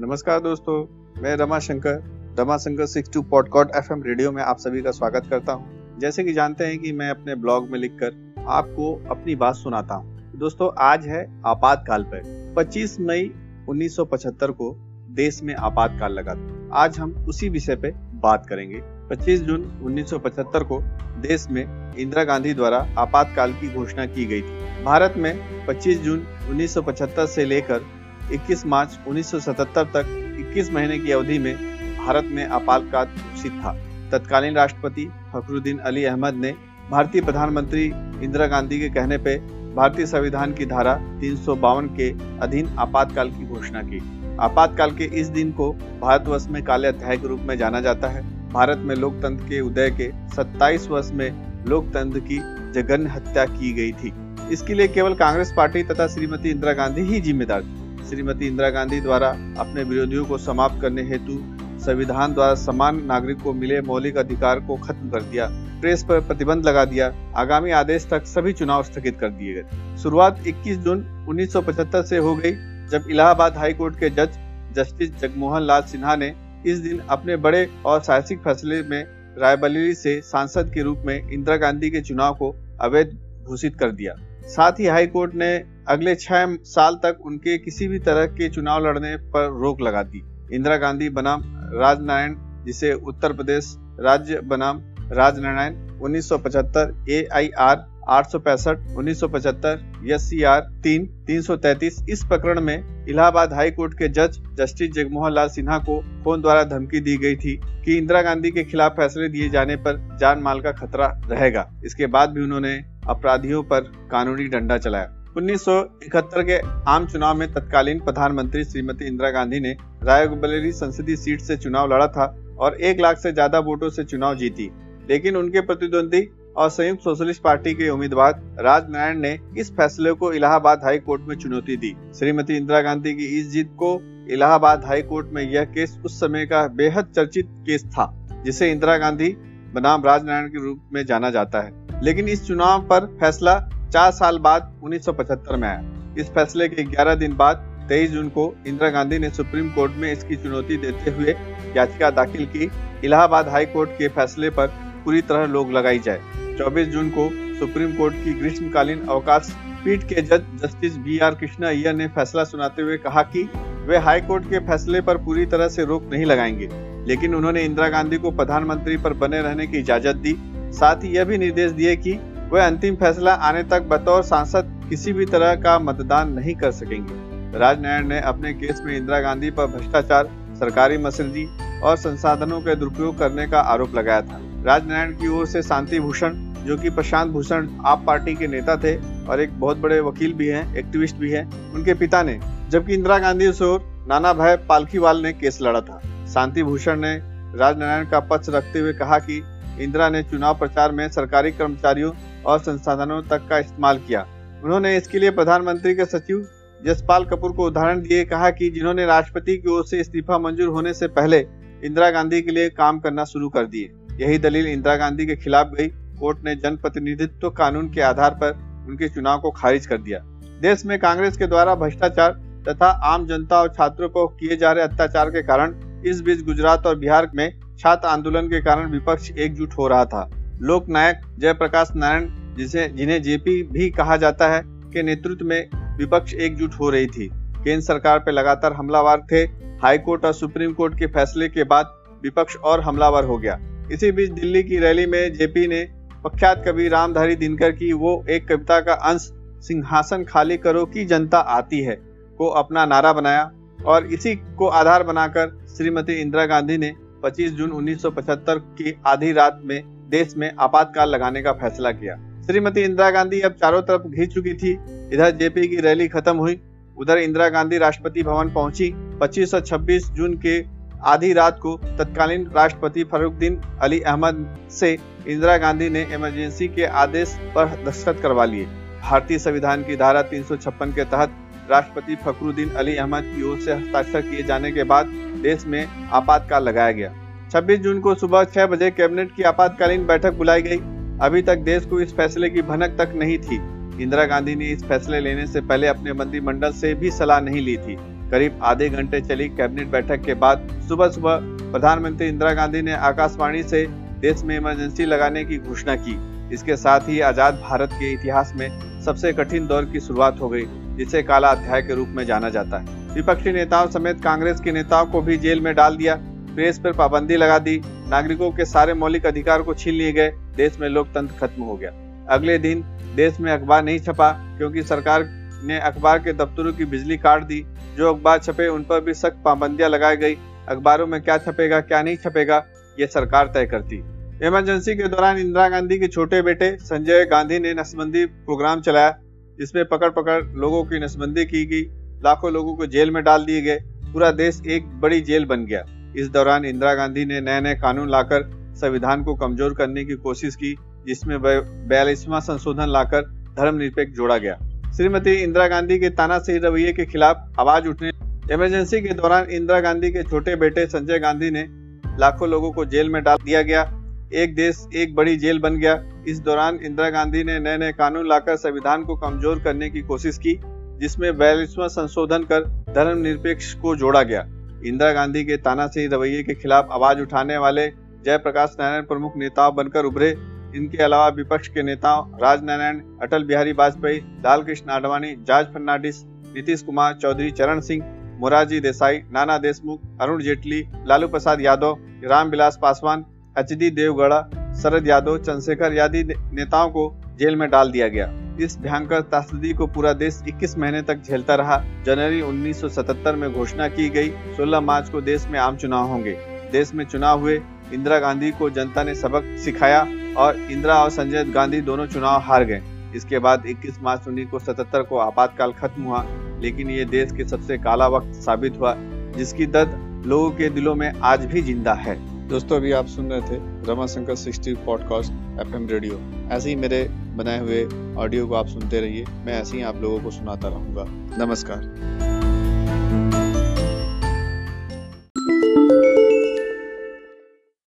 नमस्कार दोस्तों, मैं Rama Shankar Rama Shankar six two podcast F radio में आप सभी का स्वागत करता हूँ। जैसे कि जानते हैं कि मैं अपने ब्लॉग में लिखकर आपको अपनी बात सुनाता हूँ। दोस्तों, आज है आपातकाल पर। 25 मई 1975 को देश में आपातकाल लगा था। आज हम उसी विषय पे बात करेंगे। 25 जून 1975 को देश में इंदिरा गांधी द्वारा आपातकाल की घोषणा की गई थी। भारत में 25 जून 1975 से लेकर 21 मार्च 1977 तक 21 महीने की अवधि में भारत में आपातकाल घोषित था। तत्कालीन राष्ट्रपति फखरुद्दीन अली अहमद ने भारतीय प्रधानमंत्री इंदिरा गांधी के कहने पे भारतीय संविधान की धारा तीन सौ बावन के अधीन आपातकाल की घोषणा की। आपातकाल के इस दिन को भारतवर्ष में काले अध्याय के रूप में जाना जाता है। भारत में लोकतंत्र के उदय के 27 वर्ष में लोकतंत्र की जघन्य हत्या की गई थी। इसके लिए केवल कांग्रेस पार्टी तथा श्रीमती इंदिरा गांधी ही जिम्मेदार थी। श्रीमती इंदिरा गांधी द्वारा अपने विरोधियों को समाप्त करने हेतु संविधान द्वारा समान नागरिक को मिले मौलिक अधिकार को खत्म कर दिया, प्रेस पर प्रतिबंध लगा दिया, आगामी आदेश तक सभी चुनाव स्थगित कर दिए गए। शुरुआत 21 जून 1975 से हो गई, जब इलाहाबाद हाई कोर्ट के जज जस्टिस जगमोहन लाल सिन्हा ने इस दिन अपने बड़े और साहसिक फैसले में रायबरेली से सांसद के रूप में इंदिरा गांधी के चुनाव को अवैध घोषित कर दिया। साथ ही हाई कोर्ट ने अगले छह साल तक उनके किसी भी तरह के चुनाव लड़ने पर रोक लगा दी। इंदिरा गांधी बनाम राजनारायण, जिसे उत्तर प्रदेश राज्य बनाम राजनारायण 1975 ए आई आर आठ सौ पैंसठ, उन्नीस सौ पचहत्तर एस सी आर तीन सौ तैतीस, इस प्रकरण में इलाहाबाद हाई कोर्ट के जज जस्टिस जगमोहन लाल सिन्हा को फ़ोन द्वारा धमकी दी गई थी कि इंदिरा गांधी के खिलाफ फैसले दिए जाने पर जान माल का खतरा रहेगा। इसके बाद भी उन्होंने अपराधियों पर कानूनी डंडा चलाया। 1971 के आम चुनाव में तत्कालीन प्रधानमंत्री श्रीमती इंदिरा गांधी ने रायबरेली संसदीय सीट से चुनाव लड़ा था और एक लाख से ज़्यादा वोटों से चुनाव जीती। लेकिन उनके प्रतिद्वंदी और संयुक्त सोशलिस्ट पार्टी के उम्मीदवार राज नारायण ने इस फैसले को इलाहाबाद हाई कोर्ट में चुनौती दी। श्रीमती इंदिरा गांधी की इस जीत को इलाहाबाद हाई कोर्ट में यह केस उस समय का बेहद चर्चित केस था, जिसे इंदिरा गांधी बनाम राजनारायण के रूप में जाना जाता है। लेकिन इस चुनाव पर फैसला चार साल बाद 1975 में आया। इस फैसले के 11 दिन बाद 23 जून को इंदिरा गांधी ने सुप्रीम कोर्ट में इसकी चुनौती देते हुए याचिका दाखिल की। इलाहाबाद हाई कोर्ट के फैसले पर पूरी तरह लोग लगाई जाए। 24 जून को सुप्रीम कोर्ट की ग्रीष्मकालीन अवकाश पीठ के जज justice B R Krishna Iyer ने फैसला सुनाते हुए कहा कि वे हाई कोर्ट के फैसले पर पूरी तरह से रोक नहीं लगाएँगे। लेकिन उन्होंने इंदिरा गांधी को प्रधानमंत्री पर बने रहने की इजाज़त दी। साथ ही यह भी निर्देश दिए कि वह अंतिम फैसला आने तक बतौर सांसद किसी भी तरह का मतदान नहीं कर सकेंगे। राजनारायण ने अपने केस में इंदिरा गांधी पर भ्रष्टाचार, सरकारी मसलजी और संसाधनों के दुरुपयोग करने का आरोप लगाया था। राजनारायण की ओर से शांति भूषण, जो कि प्रशांत भूषण आप पार्टी के नेता थे और एक बहुत बड़े वकील भी हैं, एक्टिविस्ट भी हैं, उनके पिता ने, जबकि इंदिरा गांधी से नाना भाई पालखीवाल ने केस लड़ा था। शांति भूषण ने राजनारायण का पक्ष रखते हुए कहा कि इंदिरा ने चुनाव प्रचार में सरकारी कर्मचारियों और संसाधनों तक का इस्तेमाल किया। उन्होंने इसके लिए प्रधानमंत्री के सचिव यशपाल कपूर को उदाहरण दिए, कहा कि जिन्होंने राष्ट्रपति की ओर से इस्तीफा मंजूर होने से पहले इंदिरा गांधी के लिए काम करना शुरू कर दिए। यही दलील इंदिरा गांधी के खिलाफ गई। कोर्ट ने जन प्रतिनिधित्व कानून के आधार पर उनके चुनाव को खारिज कर दिया। देश में कांग्रेस के द्वारा भ्रष्टाचार तथा आम जनता और छात्रों को किए जा रहे अत्याचार के कारण इस बीच गुजरात और बिहार में छात्र आंदोलन के कारण विपक्ष एकजुट हो रहा था। लोक नायक जयप्रकाश नारायण, जिसे, जिन्हें जेपी भी कहा जाता है, के नेतृत्व में विपक्ष एकजुट हो रही थी। केंद्र सरकार पर लगातार हमलावर थे। हाई कोर्ट और सुप्रीम कोर्ट के फैसले के बाद विपक्ष और हमलावर हो गया। इसी बीच दिल्ली की रैली में जेपी ने प्रख्यात कवि रामधारी दिनकर की वो एक कविता का अंश, सिंहासन खाली करो की जनता आती है, को अपना नारा बनाया। और इसी को आधार बनाकर श्रीमती इंदिरा गांधी ने 25 जून 1975 की आधी रात में देश में आपातकाल लगाने का फैसला किया। श्रीमती इंदिरा गांधी अब चारों तरफ़ घिर चुकी थी। इधर जेपी की रैली खत्म हुई। उधर इंदिरा गांधी राष्ट्रपति भवन पहुँची। 25 और 26 जून के आधी रात को तत्कालीन राष्ट्रपति फरुद्दीन अली अहमद से इंदिरा गांधी ने इमरजेंसी के आदेश पर दस्तखत करवा लिए। भारतीय संविधान की धारा तीन सौ छप्पन के तहत राष्ट्रपति फखरुद्दीन अली अहमद की ओर से हस्ताक्षर किए जाने के बाद देश में आपातकाल लगाया गया। 26 जून को सुबह छह बजे कैबिनेट की आपातकालीन बैठक बुलाई गई। अभी तक देश को इस फैसले की भनक तक नहीं थी। इंदिरा गांधी ने इस फैसले लेने से पहले अपने मंत्रिमंडल से भी सलाह नहीं ली थी। करीब आधे घंटे चली कैबिनेट बैठक के बाद सुबह सुबह प्रधानमंत्री इंदिरा गांधी ने आकाशवाणी से देश में इमरजेंसी लगाने की घोषणा की। इसके साथ ही आज़ाद भारत के इतिहास में सबसे कठिन दौर की शुरुआत हो गई। जिसे काला अध्याय के रूप में जाना जाता है। विपक्षी नेताओं समेत कांग्रेस के नेताओं को भी जेल में डाल दिया। प्रेस पर पाबंदी लगा दी। नागरिकों के सारे मौलिक अधिकार को छीन लिए गए। देश में लोकतंत्र खत्म हो गया। अगले दिन देश में अखबार नहीं छपा, क्योंकि सरकार ने अखबार के दफ्तरों की बिजली काट दी। जो अखबार छपे, उन पर भी सख्त पाबंदियाँ लगाई गई। अखबारों में क्या छपेगा, क्या नहीं छपेगा, ये सरकार तय करती इमरजेंसी के दौरान इंदिरा गांधी के छोटे बेटे संजय गांधी ने नसबंदी प्रोग्राम चलाया। जिसमें पकड़ पकड़ लोगों की नसबंदी की गई, लाखों लोगों को जेल में डाल दिए गए। पूरा देश एक बड़ी जेल बन गया। इस दौरान इंदिरा गांधी ने नए नए कानून लाकर संविधान को कमज़ोर करने की कोशिश की, जिसमें बयालीसवा संशोधन लाकर धर्मनिरपेक्ष जोड़ा गया। श्रीमती इंदिरा गांधी के तानाशाही रवैये के खिलाफ आवाज़ उठने, इमरजेंसी के दौरान इंदिरा गांधी के छोटे बेटे संजय गांधी ने लाखों लोगों को जेल में डाल दिया गया। एक देश, एक बड़ी जेल बन गया। इस दौरान इंदिरा गांधी ने नए नए कानून लाकर संविधान को कमज़ोर करने की कोशिश की, जिसमें बयालीसवा संशोधन कर धर्मनिरपेक्ष को जोड़ा गया। इंदिरा गांधी के तानाशाही रवैये के खिलाफ आवाज़ उठाने वाले जयप्रकाश नारायण प्रमुख नेताओं बनकर उभरे। इनके अलावा विपक्ष के नेताओं राज नारायण अटल बिहारी वाजपेयी लाल कृष्ण आडवाणी, जॉर्ज फर्नांडिस, नीतीश कुमार चौधरी चरण सिंह, मोरारजी देसाई, नाना देशमुख, अरुण जेटली, लालू प्रसाद यादव, रामविलास पासवान एच डी देवगढ़ा, शरद यादव, चंद्रशेखर आदि नेताओं को जेल में डाल दिया गया। इस भयंकर त्रासदी को पूरा देश 21 महीने तक झेलता रहा। जनवरी 1977 में घोषणा की गई 16 मार्च को देश में आम चुनाव होंगे। देश में चुनाव हुए, इंदिरा गांधी को जनता ने सबक सिखाया और इंदिरा और संजय गांधी दोनों चुनाव हार गए। इसके बाद 21 मार्च उन्नीस सौ सतहत्तर को सतहत्तर को आपातकाल खत्म हुआ, लेकिन ये देश के सबसे काला वक्त साबित हुआ, जिसकी दर्द लोगों के दिलों में आज भी ज़िंदा है। दोस्तों, अभी आप सुन रहे थे Rama Shankar sixty podcast FM radio. ऐसे ही मेरे बनाए हुए ऑडियो को आप सुनते रहिए। मैं ऐसे ही आप लोगों को सुनाता रहूँगा। नमस्कार।